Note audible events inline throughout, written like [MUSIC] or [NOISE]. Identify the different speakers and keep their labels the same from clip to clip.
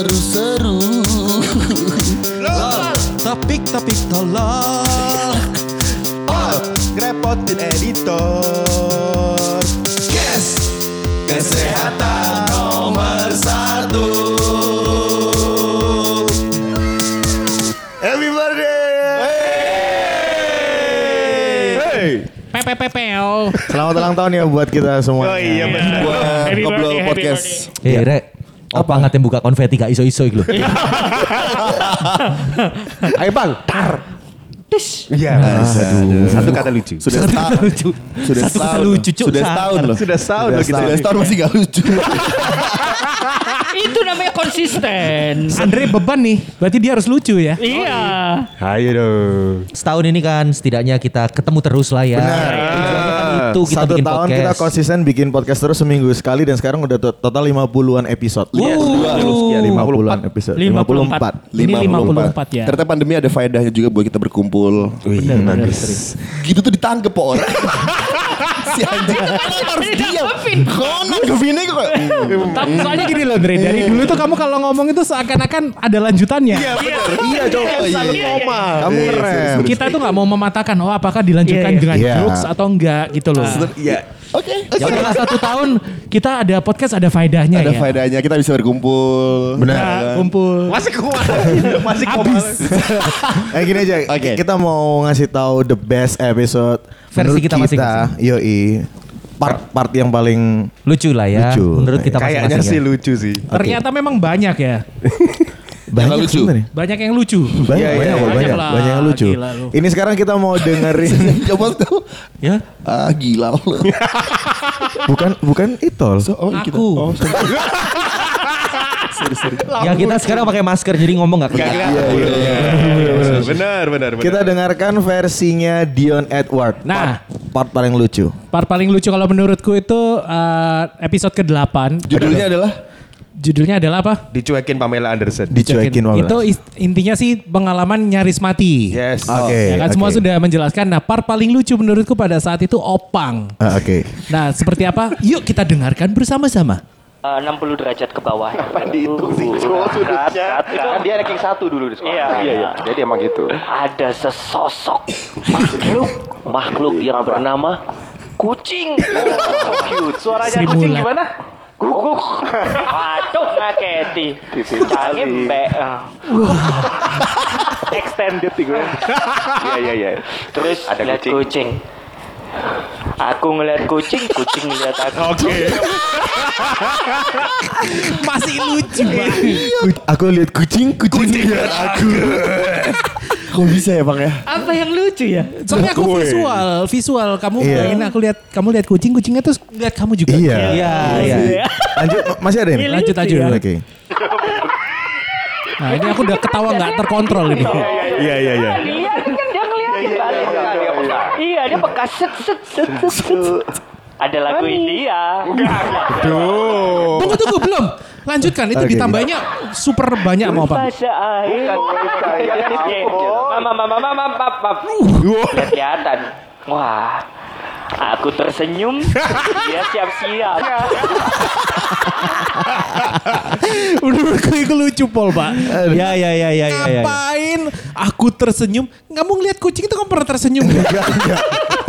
Speaker 1: seru-seru.
Speaker 2: Topik-topik tolol.
Speaker 3: Oh, ngerepotin editor.
Speaker 1: Yes, kesehatan nomor satu.
Speaker 3: Happy birthday. Hey.
Speaker 4: Pepepepeo.
Speaker 3: Selamat ulang tahun ya buat kita semua.
Speaker 5: Oh iya benar.
Speaker 4: Happy
Speaker 1: Ngobrol
Speaker 4: birthday, happy
Speaker 1: podcast.
Speaker 4: birthday.
Speaker 2: Eh, Rek. Apa ngatain buka konfeti gak iso-iso iku lho. [LAUGHS]
Speaker 5: Ayo bang, tar. Iya. Satu kata lucu.
Speaker 1: Sudah setahun.
Speaker 2: lucu.
Speaker 1: Sudah
Speaker 2: Satu kata lucu, Cuk.
Speaker 1: Sudah setahun loh.
Speaker 5: Sudah setahun loh kita.
Speaker 1: Sudah setahun masih gak lucu.
Speaker 4: Itu namanya konsisten.
Speaker 6: Andre beban nih, berarti dia harus lucu ya.
Speaker 4: Iya.
Speaker 5: Ayo dong.
Speaker 2: Setahun ini kan setidaknya kita ketemu terus lah ya.
Speaker 3: Benar.
Speaker 2: Itu kita
Speaker 3: Satu
Speaker 2: bikin
Speaker 3: tahun
Speaker 2: podcast.
Speaker 3: kita konsisten bikin podcast terus seminggu sekali dan sekarang udah to- total 50-an episode.
Speaker 4: Iya,
Speaker 5: sekian,
Speaker 3: 50-an episode.
Speaker 4: 54. Ini 54 ya.
Speaker 1: Ternyata pandemi ada faedahnya juga buat kita berkumpul.
Speaker 4: Benar, benar.
Speaker 1: Gitu tuh ditangkep kok orang. [LAUGHS] si anjing harus diam. Kok nanggepinnya kok.
Speaker 6: Tapi soalnya gini loh Andre, dari dulu tuh kamu kalau ngomong itu seakan-akan ada lanjutannya.
Speaker 1: Iya coba.
Speaker 3: Kamu ngerem.
Speaker 6: Kita tuh nggak mau mematahkan, oh apakah dilanjutkan
Speaker 4: Iya, iya.
Speaker 6: dengan
Speaker 3: Iya.
Speaker 6: jokes atau enggak gitu loh.
Speaker 1: Iya. Oke.
Speaker 6: Ya udah satu tahun kita ada podcast ada faedahnya
Speaker 1: Ada
Speaker 6: ya.
Speaker 1: faedahnya kita bisa berkumpul.
Speaker 3: Benar.
Speaker 6: Nah, kumpul.
Speaker 5: Masih kuat. [LAUGHS] Masih
Speaker 6: Habis.
Speaker 3: Eh [LAUGHS] gini aja,
Speaker 1: Oke.
Speaker 3: kita mau ngasih tahu the best episode
Speaker 2: Versi
Speaker 3: menurut
Speaker 2: kita masing-masing.
Speaker 3: Yoi. Part part yang paling
Speaker 2: Lucu lah ya.
Speaker 3: Lucu.
Speaker 2: Menurut kita
Speaker 5: Kayaknya
Speaker 2: masing-masing.
Speaker 5: sih
Speaker 2: ya.
Speaker 5: lucu sih.
Speaker 6: Ternyata memang banyak ya. [LAUGHS]
Speaker 3: banyak
Speaker 1: lucu.
Speaker 3: sebenarnya.
Speaker 6: Banyak yang lucu.
Speaker 3: Banyak,
Speaker 5: Iya, iya,
Speaker 3: banyak,
Speaker 5: iya.
Speaker 3: banyak,
Speaker 6: Banyak lah,
Speaker 3: banyak yang lucu.
Speaker 6: gila lu.
Speaker 3: Ini sekarang kita mau dengerin, [LAUGHS]
Speaker 1: Coba tuh.
Speaker 2: Ya.
Speaker 1: Ah gila lo. [LAUGHS]
Speaker 3: bukan bukan Itol.
Speaker 1: Oh, kita.
Speaker 6: Aku.
Speaker 1: Oh, sorry. [LAUGHS] sorry, sorry.
Speaker 2: Ya kita sekarang pakai masker jadi ngomong gak kelihatan.
Speaker 5: kelihatan. Benar, benar, benar.
Speaker 3: Kita dengarkan versinya Dion Edward.
Speaker 6: Nah.
Speaker 3: part, part paling lucu.
Speaker 6: Part paling lucu kalau menurutku itu eh, episode ke-8.
Speaker 1: Judulnya adalah
Speaker 6: Judulnya adalah apa?
Speaker 5: dicuekin Pamela Anderson.
Speaker 3: Dicuekin Wallace.
Speaker 6: Itu is- intinya sih pengalaman nyaris mati.
Speaker 5: Yes.
Speaker 3: Oke.
Speaker 6: Ya kan semua
Speaker 3: oke.
Speaker 6: sudah menjelaskan. Nah, part paling lucu menurutku pada saat itu Opang.
Speaker 3: Ah, Oke.
Speaker 6: Nah, seperti apa? Yuk kita dengarkan bersama-sama.
Speaker 7: Eh, 60 derajat ke bawah. [LAUGHS] Apa
Speaker 5: dihitung sih, cowok sudutnya.
Speaker 7: Kan dia ranking satu dulu di sekolah. Iya, iya, iya.
Speaker 5: Jadi emang gitu.
Speaker 7: Ada sesosok makhluk, makhluk yang bernama kucing. Oh, [LAUGHS] cute. Suaranya
Speaker 6: Sri
Speaker 7: kucing gimana? Guguk. [LAUGHS] Waduh, ngaketi. Canggih mbak. Extended itu.
Speaker 5: Iya, iya, iya.
Speaker 7: Terus
Speaker 5: Ada
Speaker 7: lihat
Speaker 5: kucing.
Speaker 7: kucing. Aku ngeliat kucing, kucing ngeliat aku.
Speaker 5: Oke.
Speaker 6: Masih lucu, Bang.
Speaker 3: Ku- Aku lihat kucing, kucing, lihat aku. [LAUGHS] Kok bisa ya bang ya?
Speaker 6: Apa yang lucu ya? Soalnya aku visual, visual. Kamu
Speaker 3: Iya.
Speaker 6: bayangin aku lihat kamu lihat kucing, kucingnya terus lihat kamu juga.
Speaker 3: Iya.
Speaker 2: Iya, iya.
Speaker 3: Lanjut, masih ada ini?
Speaker 6: Lanjut aja dulu.
Speaker 3: Oke.
Speaker 6: Nah, ini aku udah ketawa nggak terkontrol ini.
Speaker 5: Iya, iya, iya.
Speaker 7: Iya kan dia ngeliatin kan. Iya dia bekas set set set set, set. Ada lagu India.
Speaker 6: Tunggu tunggu belum. Lanjutkan itu
Speaker 3: Oke.
Speaker 6: ditambahnya super banyak mau apa?
Speaker 7: Mama mama mama mama mama. Lihat kelihatan. Wah. Aku tersenyum, [LAUGHS] dia siap-siap. [LAUGHS]
Speaker 6: Menurutku itu lucu Pol pak.
Speaker 2: Ya, ya, ya, ya, ya, ya.
Speaker 6: Ngapain aku tersenyum? Kamu ngeliat kucing itu kamu pernah tersenyum? nggak?
Speaker 3: Enggak, enggak.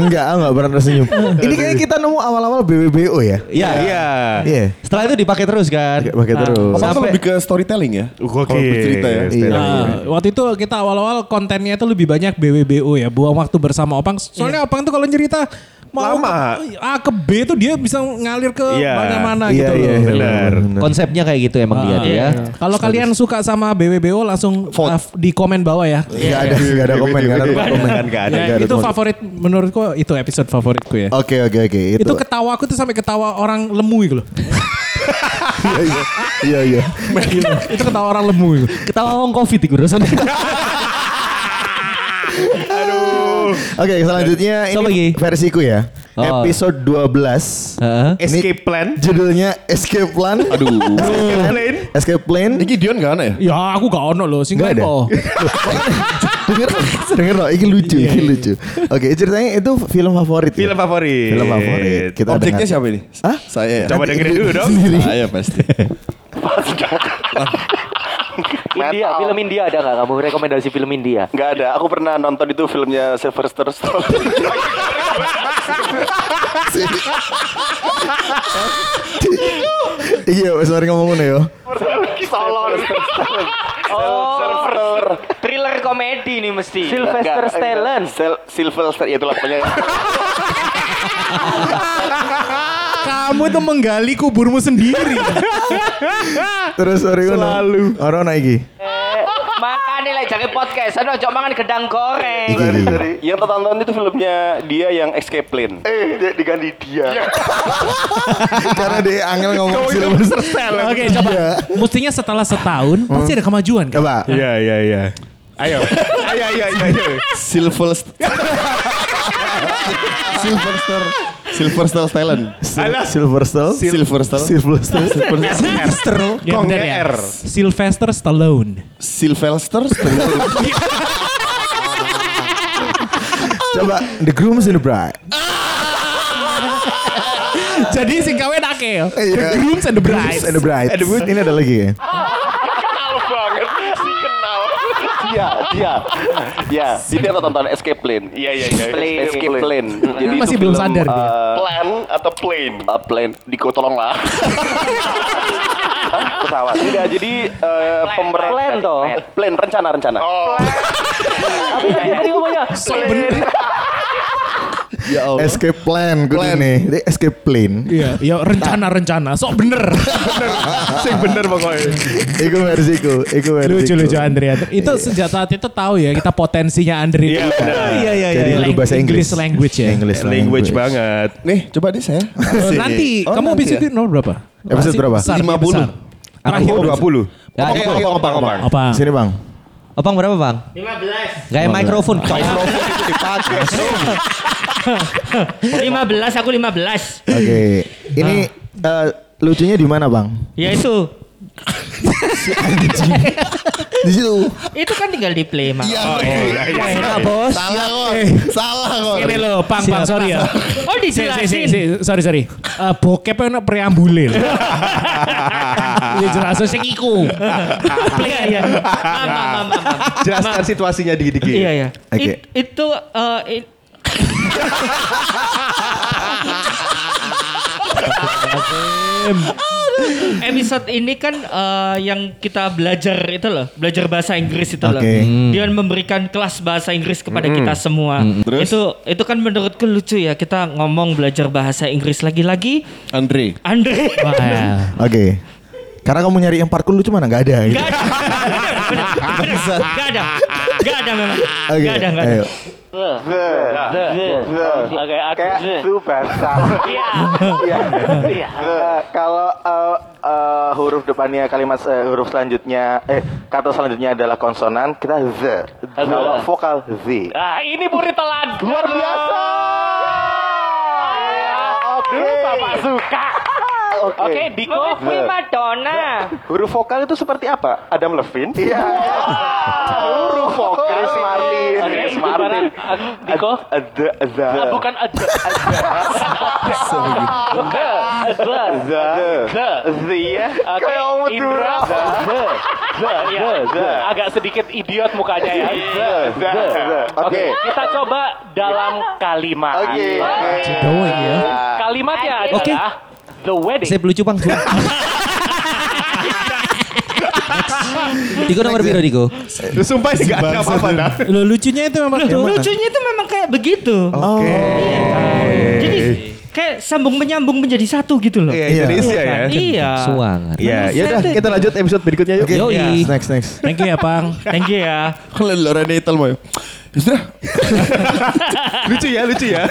Speaker 3: Enggak, enggak pernah tersenyum. Ini kayaknya kita nemu awal-awal BBBO ya?
Speaker 2: Iya.
Speaker 5: Iya.
Speaker 3: Iya.
Speaker 2: Setelah itu dipakai terus kan.
Speaker 3: Pakai terus.
Speaker 1: Apa
Speaker 2: Sampai-
Speaker 1: lebih ke storytelling ya?
Speaker 5: Oke.
Speaker 1: Kalau bercerita ya.
Speaker 3: Iya.
Speaker 6: Nah, waktu itu kita awal-awal kontennya itu lebih banyak BWBO ya, buang waktu bersama Opang. Soalnya Opang tuh kalau cerita mau
Speaker 5: Lama.
Speaker 6: ke A ke B tuh dia bisa ngalir ke
Speaker 5: Iya.
Speaker 6: mana-mana
Speaker 3: Iya,
Speaker 6: gitu
Speaker 3: iya,
Speaker 6: loh.
Speaker 5: Benar.
Speaker 2: Konsepnya kayak gitu emang dia tuh ya.
Speaker 6: Kalau kalian suka sama BWBO langsung
Speaker 1: Vote.
Speaker 6: uh, di komen bawah ya.
Speaker 3: Enggak ada, enggak ada komen, enggak ada
Speaker 5: Nggak ada,
Speaker 3: komen.
Speaker 5: nggak ada.
Speaker 6: Itu favorit menurutku itu episode favoritku ya.
Speaker 3: Oke, oke, oke. Itu,
Speaker 6: Itu ketawa aku tuh sampai ketawa orang lemu itu loh.
Speaker 3: iya, iya. Iya, iya. [LAUGHS]
Speaker 6: itu ketawa orang lemu itu.
Speaker 2: Ketawa ngomong covid itu rasanya. [LAUGHS] [LAUGHS]
Speaker 3: Oke, selanjutnya ini
Speaker 2: lagi?
Speaker 3: versiku ya.
Speaker 2: Oh.
Speaker 3: Episode 12.
Speaker 2: Heeh.
Speaker 5: Escape plan.
Speaker 3: Judulnya Escape Plan. [LAUGHS]
Speaker 1: Aduh.
Speaker 5: Plan.
Speaker 3: Escape Plan.
Speaker 1: Ini Dion gak ana ya?
Speaker 6: Ya aku gak ono loh, sing
Speaker 3: Nggak ada? [LAUGHS] denger, denger loh, ini lucu, ini lucu. Oke, ceritanya itu film favorit. ya?
Speaker 5: Film favorit.
Speaker 3: Film favorit. Kita
Speaker 1: Objeknya
Speaker 3: dengar.
Speaker 1: siapa ini?
Speaker 3: Hah?
Speaker 1: Saya ya.
Speaker 5: Coba dengerin dulu dong.
Speaker 1: Saya pasti. [LAUGHS]
Speaker 4: India, film India ada nggak kamu rekomendasi film India?
Speaker 1: Nggak ada. Aku pernah nonton itu filmnya Sylvester Stallone. [LAUGHS]
Speaker 3: Iya, wes mari ngomong ngono ya.
Speaker 1: Stallone.
Speaker 4: Oh, thriller komedi nih mesti. Sylvester Stallone.
Speaker 1: Sil- Sylvester ya itulah pokoknya. [LAUGHS]
Speaker 6: Kamu tuh menggali kuburmu sendiri. [LAUGHS]
Speaker 3: Terus sorry ngono. Selalu. Ora ono iki.
Speaker 4: Eh, makanya lah jangan podcast, aduh coba makan gedang goreng.
Speaker 3: Iki.
Speaker 1: yang tertonton itu filmnya dia yang Escape Plan. Eh, dia diganti dia. [LAUGHS]
Speaker 3: Karena dia angel ngomong Sylvester Stallone.
Speaker 6: Oke, coba. Mestinya setelah setahun pasti ada kemajuan kan?
Speaker 3: Coba.
Speaker 1: Iya, iya, iya. Ayo. Ayo, ayo, ayo, ayo. [LAUGHS]
Speaker 5: Sylvester. Sylvester. Sylvester Stallone.
Speaker 3: Sylvester.
Speaker 5: Sylvester.
Speaker 3: Sylvester.
Speaker 6: Sylvester. Ya,
Speaker 1: Kongnya
Speaker 6: benar ya.
Speaker 1: R.
Speaker 6: Sylvester Stallone.
Speaker 5: Sylvester Stallone. [LAUGHS]
Speaker 3: Coba The Grooms and the Bride.
Speaker 6: Jadi sing kawin ake ya.
Speaker 3: Iya.
Speaker 6: The Grooms and the Brides.
Speaker 3: and the Bride. Ini ada lagi ya.
Speaker 1: Kenal banget. Si kenal. Dia, dia. Ya, dia tonton Escape Plan. Iya, iya, iya. Escape Plan. Jadi
Speaker 6: Masih belum sadar dia.
Speaker 1: eh, Plan atau plane? Uh, plane. Diko tolonglah. [LAUGHS] Pesawat. Tidak, jadi uh, pemeran
Speaker 4: Plan toh.
Speaker 1: Plan rencana rencana. Oh.
Speaker 4: Tapi tadi ngomongnya.
Speaker 5: Ya Allah.
Speaker 3: Escape Plan. Good ini. Ini Escape Plane.
Speaker 6: Iya, ya rencana-rencana. Sok bener. [LAUGHS]
Speaker 1: Sing bener pokoknya.
Speaker 3: Iku versiku. Iku versiku.
Speaker 6: Lucu-lucu Andrea. Itu sejak saat itu tahu ya kita potensinya Andre.
Speaker 1: Iya.
Speaker 2: Iya iya
Speaker 3: Jadi
Speaker 2: iya.
Speaker 3: guru bahasa Inggris.
Speaker 6: English language ya.
Speaker 3: English
Speaker 1: Language banget.
Speaker 5: Nih, coba deh saya.
Speaker 6: Oh, nanti
Speaker 5: Oh,
Speaker 6: kamu bisa
Speaker 5: ya?
Speaker 6: itu nomor berapa?
Speaker 3: Episode berapa?
Speaker 6: Besar,
Speaker 5: 50.
Speaker 6: besar. Terakhir
Speaker 1: Oh, 20.
Speaker 2: Ya,
Speaker 5: Oke, oke, oke, oke.
Speaker 6: apa?
Speaker 3: Sini bang.
Speaker 2: Opang berapa bang?
Speaker 4: 15.
Speaker 2: Gaya mikrofon. Cok. [LAUGHS] [LAUGHS]
Speaker 7: 15 aku 15.
Speaker 3: Oke. Ini eh, lucunya di mana bang?
Speaker 7: Ya itu. [LAUGHS]
Speaker 3: Di situ.
Speaker 7: Itu kan tinggal di play, Mak.
Speaker 5: Iya,
Speaker 2: Enak bos.
Speaker 5: Salah kok. Salah kok.
Speaker 6: Ini loh, pang, pang, sorry ya.
Speaker 7: Oh,
Speaker 6: Si, si, si,
Speaker 7: dijelasin.
Speaker 6: si, sorry, sorry. Uh, bokep ono preambule. Ya [LAUGHS] jelas sing iku.
Speaker 7: Iya, iya. Mam, mam, mam, mam, mam.
Speaker 1: Jelaskan situasinya dikit-dikit.
Speaker 7: Iya, iya.
Speaker 3: Oke.
Speaker 7: It- itu eh, it- [LAUGHS] Episode ini kan eh, yang kita belajar itu loh, belajar bahasa Inggris itu loh.
Speaker 3: Oke.
Speaker 7: Dia memberikan kelas bahasa Inggris kepada kita semua.
Speaker 5: Terus?
Speaker 7: Itu itu kan menurutku lucu ya kita ngomong belajar bahasa Inggris lagi-lagi.
Speaker 5: Andre.
Speaker 7: Andre.
Speaker 6: Wah, ya.
Speaker 3: Oke. Karena kamu nyari yang parkul lucu mana? Gak ada. Gitu.
Speaker 7: Gak ada. Gak ada. Gak ada memang.
Speaker 3: Oke.
Speaker 7: Gak ada, gak ada.
Speaker 3: Ayo.
Speaker 4: Oke,
Speaker 1: Kayak itu bahasa.
Speaker 4: Iya. Iya.
Speaker 1: Eh, kalau eh, eh, huruf depannya kalimat eh, huruf selanjutnya eh kata selanjutnya adalah konsonan kita the. Kalau vokal the.
Speaker 4: Ah, ini murid telan.
Speaker 1: Luar biasa. Oke.
Speaker 4: Dulu Bapak suka.
Speaker 1: Oke.
Speaker 4: Oke, Diko. Madonna.
Speaker 1: Huruf vokal itu seperti apa? Adam Levine? Iya. Huruf vokal Chris Martin. Chris Martin.
Speaker 4: Diko.
Speaker 1: Ada ada.
Speaker 4: Ah, bukan ada. Ada.
Speaker 1: The.
Speaker 4: The.
Speaker 1: The ya.
Speaker 4: Oke,
Speaker 1: Kayak kamu
Speaker 4: Indra.
Speaker 1: tuh.
Speaker 4: The. The. Ya.
Speaker 1: The.
Speaker 4: Agak sedikit idiot mukanya ya. The.
Speaker 1: The. The.
Speaker 4: Oke, kita coba dalam kalimat.
Speaker 1: Oke.
Speaker 6: Doing ya.
Speaker 4: Kalimatnya
Speaker 2: Oke.
Speaker 4: adalah the wedding.
Speaker 2: Sip lucu bang. Diko nomor biru Diko.
Speaker 1: Lu sumpah sih gak ada apa-apa dah.
Speaker 6: Lucunya itu memang
Speaker 7: Loh, lucunya itu memang kayak begitu.
Speaker 3: Oke.
Speaker 7: Jadi kayak sambung menyambung menjadi satu gitu loh.
Speaker 1: Iya,
Speaker 3: Iya.
Speaker 1: Indonesia ya.
Speaker 7: Iya.
Speaker 2: Suangan.
Speaker 1: Iya, ya udah kita lanjut episode berikutnya yuk.
Speaker 3: Oke.
Speaker 2: Yoi.
Speaker 3: Next next.
Speaker 6: Thank you ya, Pang.
Speaker 7: Thank you ya.
Speaker 5: Kalau Lorena Ital mau. Sudah.
Speaker 1: lucu ya, lucu ya.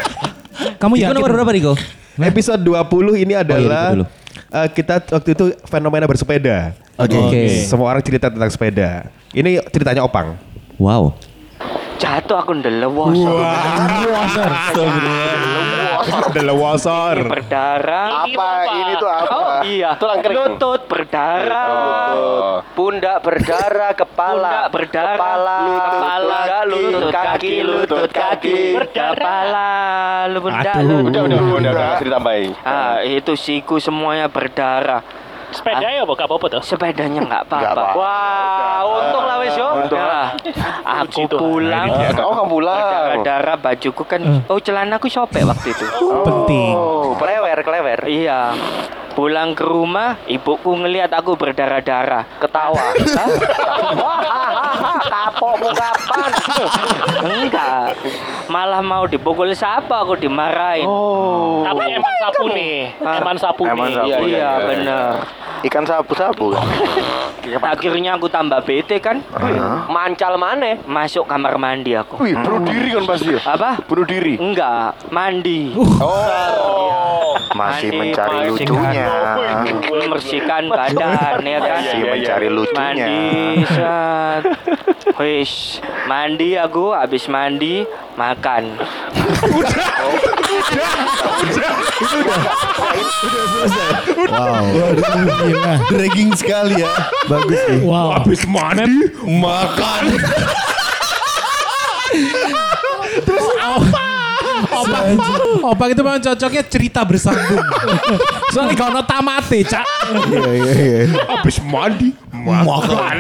Speaker 6: Kamu yakin?
Speaker 2: nomor berapa Diko?
Speaker 1: Episode 20 ini adalah
Speaker 2: dulu.
Speaker 1: eh, kita waktu itu fenomena bersepeda.
Speaker 3: Oke.
Speaker 2: Oke.
Speaker 1: Semua orang cerita tentang sepeda. Ini ceritanya Opang.
Speaker 2: Wow.
Speaker 4: Jatuh aku ndelewos.
Speaker 1: Delawasar.
Speaker 4: Berdarah.
Speaker 1: Apa? Ini tuh apa?
Speaker 4: Oh iya.
Speaker 1: Tulang kering.
Speaker 4: Lutut berdarah.
Speaker 1: Lutut.
Speaker 4: Pundak berdarah. Kepala. Pundak berdarah. Kepala.
Speaker 1: Lutut,
Speaker 4: Kepala.
Speaker 1: kaki,
Speaker 4: Lutut kaki. Lutut kaki.
Speaker 1: Berdarah.
Speaker 4: Kepala. Lutut
Speaker 6: Aduh.
Speaker 1: Udah, udah, udah, udah, udah, ditambahin.
Speaker 4: Ah, itu siku semuanya berdarah. Sepeda ya apa? Gak apa-apa tuh.
Speaker 7: Sepedanya nggak apa-apa.
Speaker 4: Wah, untung lah wis yo.
Speaker 1: Untung
Speaker 7: Ya, aku pulang.
Speaker 1: Oh, kamu pulang.
Speaker 7: Darah bajuku kan. Oh celana aku sobek waktu itu.
Speaker 6: Penting.
Speaker 1: Oh,
Speaker 4: Klewer, klewer.
Speaker 7: Iya. Pulang ke rumah, ibuku ngelihat aku berdarah-darah.
Speaker 4: Ketawa. [LAUGHS] Kapokmu kapan? [LAUGHS]
Speaker 7: Enggak. Malah mau dipukul siapa aku dimarahin.
Speaker 1: Oh.
Speaker 4: Tapi emang sapu nih. Emang sapu
Speaker 1: Emang
Speaker 4: nih.
Speaker 1: sapu.
Speaker 4: Iya,
Speaker 7: Iya,
Speaker 4: iya.
Speaker 7: bener.
Speaker 1: Ikan sapu-sapu. [LAUGHS]
Speaker 7: Akhirnya aku tambah bete kan.
Speaker 4: Mancal mana?
Speaker 7: Masuk kamar mandi aku.
Speaker 1: Wih, bunuh diri kan pasti ya?
Speaker 7: Apa?
Speaker 1: Bunuh diri.
Speaker 7: Enggak, mandi.
Speaker 1: Oh. Masih
Speaker 7: Mandi,
Speaker 1: mencari lucunya.
Speaker 7: Membersihkan [LAUGHS] badan ya kan.
Speaker 1: Masih mencari lucunya.
Speaker 7: Mandi, set. Mandi aku habis mandi makan.
Speaker 3: Wow.
Speaker 5: Dragging sekali ya.
Speaker 3: Bagus nih.
Speaker 6: Wow.
Speaker 5: Habis mandi, makan.
Speaker 6: Opak, opak itu memang cocoknya cerita bersambung. Soalnya kalau tamate, cak.
Speaker 3: Iya iya iya.
Speaker 5: Habis mandi, makan.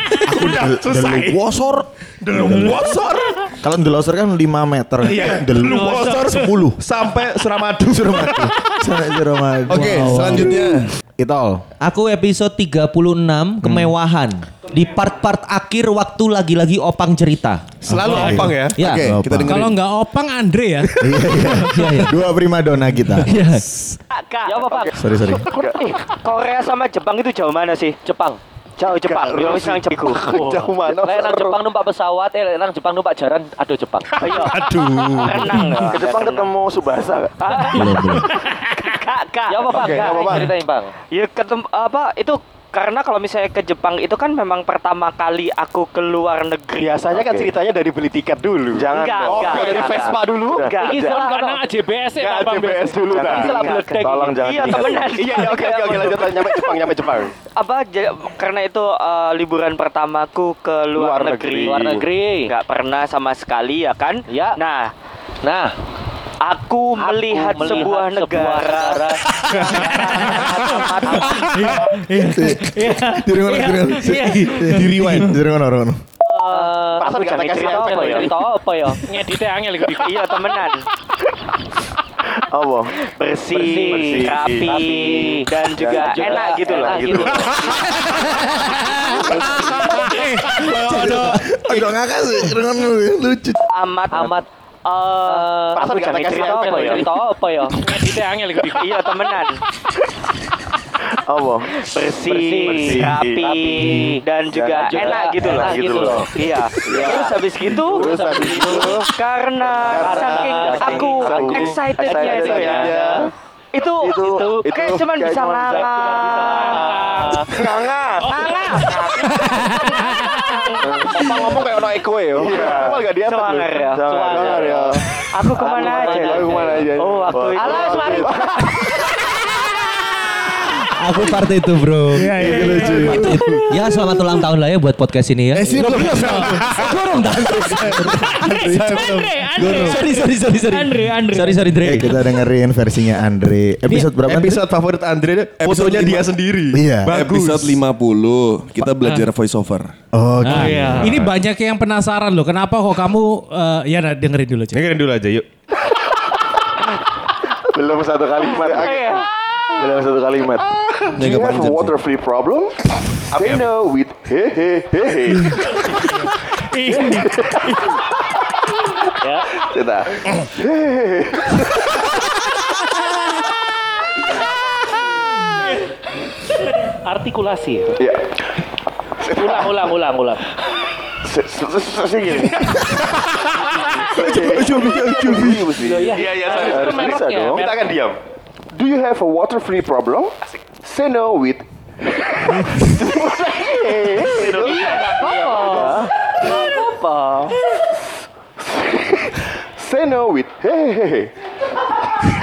Speaker 5: [LAUGHS] Udah selesai.
Speaker 3: Delosor.
Speaker 5: Delosor.
Speaker 3: Kalau delosor kan 5 meter.
Speaker 5: Iya,
Speaker 3: Delosor 10.
Speaker 5: Sampai Suramadu.
Speaker 3: Suramadu. Sampai Suramadu.
Speaker 5: Oke, selanjutnya.
Speaker 3: Itol.
Speaker 2: Aku episode 36 kemewahan. Di part-part akhir waktu lagi-lagi opang cerita.
Speaker 5: Selalu
Speaker 3: Oke.
Speaker 5: opang ya.
Speaker 2: Ya.
Speaker 5: Oke, kita dengerin.
Speaker 6: Kalau nggak opang Andre ya. [LAUGHS]
Speaker 3: Iya iya.
Speaker 2: Iya, iya.
Speaker 3: Dua primadona kita.
Speaker 4: Kak. Ya apa, Pak?
Speaker 3: Sorry sorry.
Speaker 7: Korea sama Jepang itu jauh mana sih?
Speaker 4: Jepang.
Speaker 7: Jauh Jepang. Ya wis nang Jepang. [LAUGHS]
Speaker 1: Jauh mana?
Speaker 4: Lek nang Jepang numpak pesawat, eh lek nang Jepang numpak jaran, aduh Jepang. [LAUGHS] Ayo.
Speaker 5: Aduh.
Speaker 7: Renang ya.
Speaker 1: Ke depan ketemu Subasa. [LAUGHS] nggak?
Speaker 3: Belum belum.
Speaker 7: Kak, kak.
Speaker 4: Ya apa, Pak? Kak,
Speaker 1: apa, Pak?
Speaker 4: ceritain, Bang.
Speaker 7: Ya ketemu apa itu karena kalau misalnya ke Jepang itu kan memang pertama kali aku ke luar negeri.
Speaker 1: Biasanya kan ceritanya dari beli tiket dulu. Jangan
Speaker 7: Enggak,
Speaker 1: dong.
Speaker 7: enggak,
Speaker 1: dari
Speaker 7: enggak.
Speaker 1: Vespa dulu.
Speaker 7: Enggak.
Speaker 4: Ini
Speaker 1: Jangan.
Speaker 4: salah karena AJBS ya,
Speaker 1: Enggak,
Speaker 4: Bang.
Speaker 1: CBS dulu. Dah.
Speaker 4: Ini salah beledek.
Speaker 1: Tolong jangan.
Speaker 7: Iya, temenan.
Speaker 1: Iya, iya, oke, oke, oke, lanjut. Nyampe Jepang, nyampe Jepang.
Speaker 7: Apa karena itu eh, liburan pertamaku ke luar,
Speaker 1: Luar
Speaker 7: negeri.
Speaker 1: negeri.
Speaker 4: Luar negeri.
Speaker 7: Nggak pernah sama sekali ya kan?
Speaker 4: Ya.
Speaker 7: Nah,
Speaker 4: Nah,
Speaker 7: aku, melihat,
Speaker 4: Aku
Speaker 7: sebuah negara.
Speaker 3: Di rumah di rumah. Di rewind. Di rumah di rumah.
Speaker 4: Eh,
Speaker 1: Pasal
Speaker 4: aku
Speaker 1: nggak
Speaker 4: jangan
Speaker 1: pakai
Speaker 4: cerita
Speaker 1: siapa
Speaker 4: apa ya?
Speaker 1: ya?
Speaker 4: Cerita apa ya? Ngeditnya angel iku.
Speaker 7: iya temenan.
Speaker 1: Apa?
Speaker 7: Bersih,
Speaker 4: Bersih,
Speaker 7: rapi,
Speaker 4: rapi,
Speaker 7: dan juga
Speaker 4: juga
Speaker 7: enak gitu loh.
Speaker 1: gitu.
Speaker 3: Aduh ngakak sih. Lucu.
Speaker 7: Amat
Speaker 4: Amat
Speaker 7: eh aku
Speaker 1: pakai
Speaker 7: cerita
Speaker 1: siapa
Speaker 7: apa ya?
Speaker 4: cerita apa ya? [LAUGHS] Ngeditnya angel iku.
Speaker 7: Iya temenan.
Speaker 1: Apa?
Speaker 7: Bersih,
Speaker 4: Bersih,
Speaker 7: rapi,
Speaker 4: rapi,
Speaker 7: dan juga
Speaker 4: juga
Speaker 7: enak gitu loh.
Speaker 4: enak gitu loh.
Speaker 7: Iya. Terus habis gitu,
Speaker 1: Terus habis itu
Speaker 7: karena saking aku
Speaker 1: saking
Speaker 7: excitednya itu ya. Itu,
Speaker 1: Itu, itu
Speaker 7: kayak cuman
Speaker 1: kayak
Speaker 7: bisa
Speaker 1: cuman bisa-
Speaker 7: nganga.
Speaker 1: Nganga. Ngomong-ngomong kayak ono eko ya. Awal gak diangkat.
Speaker 7: Swanger
Speaker 1: loh.
Speaker 7: ya.
Speaker 1: Swanger ya.
Speaker 7: Aku ke mana
Speaker 4: Aku
Speaker 7: aja?
Speaker 1: Aku ke mana aja?
Speaker 7: Oh, itu.
Speaker 4: Alas, mari.
Speaker 2: Aku part itu bro.
Speaker 6: Iya, iya,
Speaker 3: Itu lucu.
Speaker 2: Ya selamat ulang tahun lah ya buat podcast ini ya.
Speaker 3: Eh sih belum.
Speaker 7: Andre, Andre.
Speaker 2: Sorry sorry sorry sorry.
Speaker 7: Andre, Andre.
Speaker 2: Sorry sorry Dre.
Speaker 3: Eh, kita dengerin versinya Andre. Episode berapa? Andre?
Speaker 5: Episode favorit Andre fotonya dia sendiri.
Speaker 3: Iya.
Speaker 5: Bagus.
Speaker 8: Episode 50 kita belajar voice over.
Speaker 3: Oke.
Speaker 6: Nah, Ini banyak yang penasaran loh. Kenapa kok kamu eh, ya nah, dengerin dulu Cik.
Speaker 5: Dengerin dulu aja yuk.
Speaker 1: Belum satu kalimat. Belum satu kalimat. Do you have a water free problem? Say no with hehe hehe.
Speaker 4: Ya.
Speaker 1: Kita.
Speaker 4: Artikulasi.
Speaker 1: Ya.
Speaker 4: Ulang, ulang, ulang, ulang. Iya,
Speaker 1: Iya, iya,
Speaker 4: Harus
Speaker 1: bisa
Speaker 4: ya,
Speaker 1: dong. Kita akan diam. Do you have a water free problem? Say no with
Speaker 4: Apa?
Speaker 1: Say no with hehehe.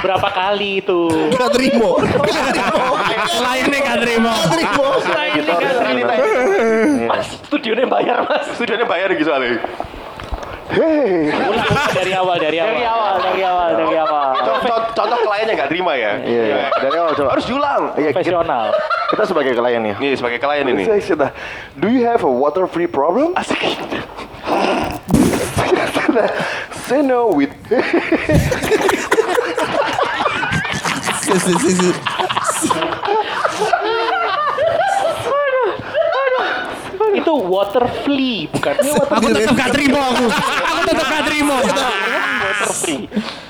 Speaker 4: Berapa kali itu?
Speaker 5: Gak terima.
Speaker 6: Lainnya gak terima.
Speaker 1: Kita harus cerita.
Speaker 4: Mas, studionya bayar, Mas.
Speaker 1: Studionya bayar gitu soalnya.
Speaker 4: Ulang dari awal, dari awal.
Speaker 7: Dari awal, dari awal, dari awal.
Speaker 1: Contoh,
Speaker 5: kliennya nggak terima ya.
Speaker 3: Iya, iya. Dari awal coba.
Speaker 5: Harus diulang.
Speaker 3: Iya, kita,
Speaker 4: Profesional.
Speaker 3: kita sebagai klien ya.
Speaker 5: Nih sebagai klien ini.
Speaker 3: Saya sudah. Do you have a water free problem?
Speaker 5: Asik.
Speaker 3: Say no with.
Speaker 4: Itu water flea bukan ini water
Speaker 6: Aku tetap gak terima aku. Aku tetap gak terima. [LAUGHS]
Speaker 4: flea.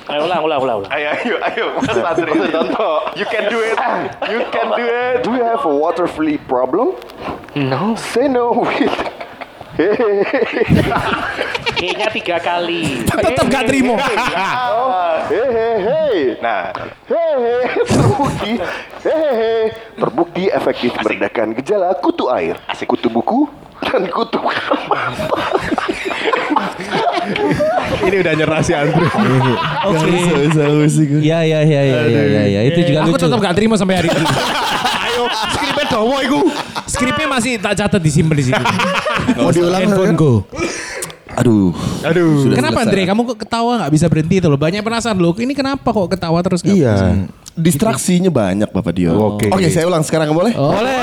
Speaker 4: Ayo ulang ulang ulang ulang.
Speaker 5: Ayo ayo ayo Mas Patri. Contoh. You can do it. You can do it.
Speaker 3: Do you have a water free problem?
Speaker 4: No.
Speaker 3: Say no with.
Speaker 4: Kayaknya tiga kali.
Speaker 6: Tetap gak terima.
Speaker 3: Hehehe.
Speaker 5: Nah,
Speaker 3: Hehehe. Terbukti. Hehehe. Terbukti efektif meredakan gejala kutu air, kutu buku, dan kutu
Speaker 5: ini udah nyerah si Andrew.
Speaker 2: Oke.
Speaker 1: Bisa musik.
Speaker 2: Ya ya ya ya ya ya, ya. itu juga
Speaker 6: Aku
Speaker 2: lucu.
Speaker 6: tetap gak terima sampai hari ini. [LAUGHS]
Speaker 5: Ayo, skripnya dowo iku.
Speaker 6: Skripnya masih tak catat disimpan di situ. [LAUGHS]
Speaker 1: Mau diulang
Speaker 6: Handphone
Speaker 1: Ren?
Speaker 6: go.
Speaker 1: Aduh.
Speaker 5: Aduh.
Speaker 1: Sudah
Speaker 6: Kenapa
Speaker 1: selesai.
Speaker 6: Andre? Kamu kok ketawa nggak bisa berhenti itu loh. Banyak penasaran loh. Ini kenapa kok ketawa terus? nggak bisa?
Speaker 1: Iya. Distraksinya banyak Bapak Dio.
Speaker 5: Oke.
Speaker 1: Oke, saya ulang sekarang boleh?
Speaker 2: Boleh.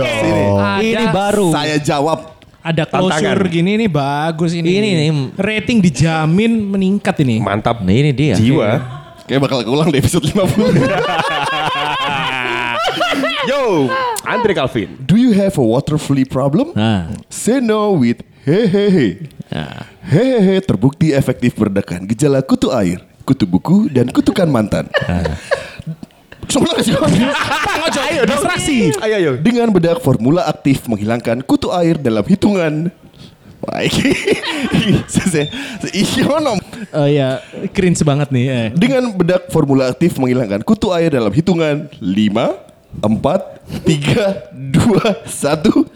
Speaker 1: Sini.
Speaker 2: Ini baru.
Speaker 1: Saya jawab.
Speaker 6: Ada closure
Speaker 5: Tantangan.
Speaker 6: gini nih bagus ini.
Speaker 2: Ini nih.
Speaker 6: Rating dijamin meningkat ini.
Speaker 5: Mantap.
Speaker 2: Nah ini dia.
Speaker 5: Jiwa.
Speaker 1: Kayak bakal keulang di episode 50. [LAUGHS]
Speaker 5: Yo, Andre Calvin.
Speaker 1: Do you have a water flea problem?
Speaker 2: Nah.
Speaker 1: Say no with hehehe.
Speaker 2: Nah.
Speaker 1: Hehehe terbukti efektif meredakan gejala kutu air, kutu buku, dan kutukan mantan. Sebelah sih.
Speaker 6: Ayo distraksi.
Speaker 5: Ayo ayo.
Speaker 1: Dengan bedak formula aktif menghilangkan kutu air dalam hitungan. Baik. Iya nom.
Speaker 6: Oh iya, cringe banget nih. Eh.
Speaker 1: Dengan bedak formula aktif menghilangkan kutu air dalam hitungan 5, 4, 3, 2, 1.